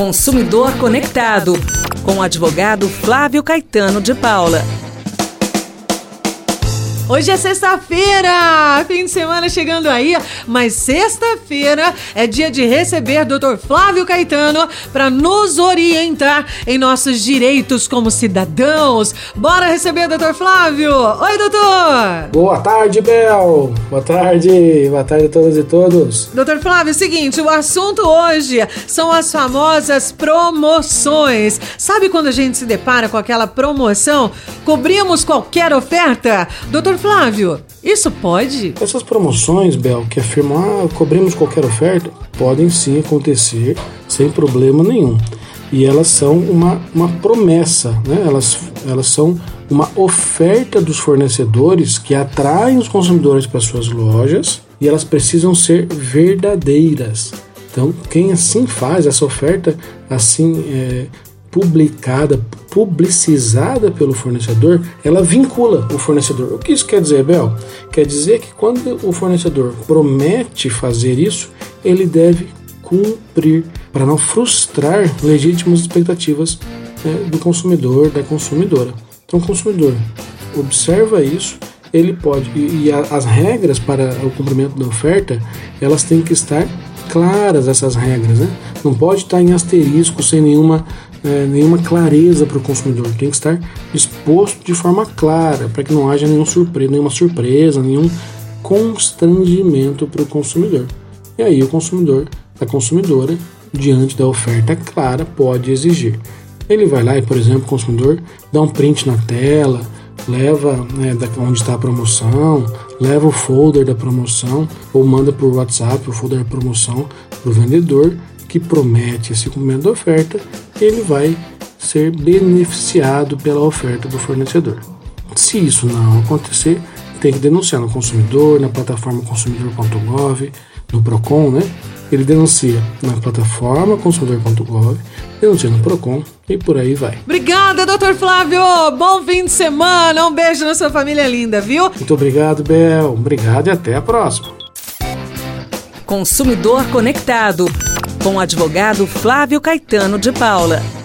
Consumidor Conectado, com o advogado Flávio Caetano de Paula. Hoje é sexta-feira, fim de semana chegando aí, mas sexta-feira é dia de receber Dr. Flávio Caetano para nos orientar em nossos direitos como cidadãos. Bora receber Dr. Flávio. Oi, doutor. Boa tarde, Bel. Boa tarde. Boa tarde a todas e todos. Dr. Flávio, é o seguinte, o assunto hoje são as famosas promoções. Sabe quando a gente se depara com aquela promoção? Cobrimos qualquer oferta? Dr. Flávio, isso pode? Essas promoções, Bel, que afirmam, ah, cobrimos qualquer oferta, podem sim acontecer sem problema nenhum. E elas são uma, uma promessa, né? elas, elas são uma oferta dos fornecedores que atraem os consumidores para suas lojas e elas precisam ser verdadeiras. Então, quem assim faz essa oferta, assim é, publicada, publicizada pelo fornecedor, ela vincula o fornecedor. O que isso quer dizer, Bel? Quer dizer que quando o fornecedor promete fazer isso, ele deve cumprir para não frustrar legítimas expectativas né, do consumidor, da consumidora. Então, o consumidor observa isso, ele pode e, e as regras para o cumprimento da oferta, elas têm que estar claras essas regras, né? Não pode estar em asterisco sem nenhuma é, nenhuma clareza para o consumidor. Tem que estar exposto de forma clara, para que não haja nenhum surpresa, nenhuma surpresa, nenhum constrangimento para o consumidor. E aí o consumidor, a consumidora, diante da oferta clara, pode exigir. Ele vai lá e, por exemplo, o consumidor dá um print na tela, leva né, da onde está a promoção, leva o folder da promoção ou manda por WhatsApp o folder da promoção para o vendedor que promete esse cumprimento da oferta, ele vai ser beneficiado pela oferta do fornecedor. Se isso não acontecer, tem que denunciar no consumidor, na plataforma consumidor.gov, no Procon, né? Ele denuncia na plataforma consumidor.gov, denuncia no Procon e por aí vai. Obrigada, doutor Flávio! Bom fim de semana, um beijo na sua família linda, viu? Muito obrigado, Bel. Obrigado e até a próxima. Consumidor Conectado com o advogado Flávio Caetano de Paula.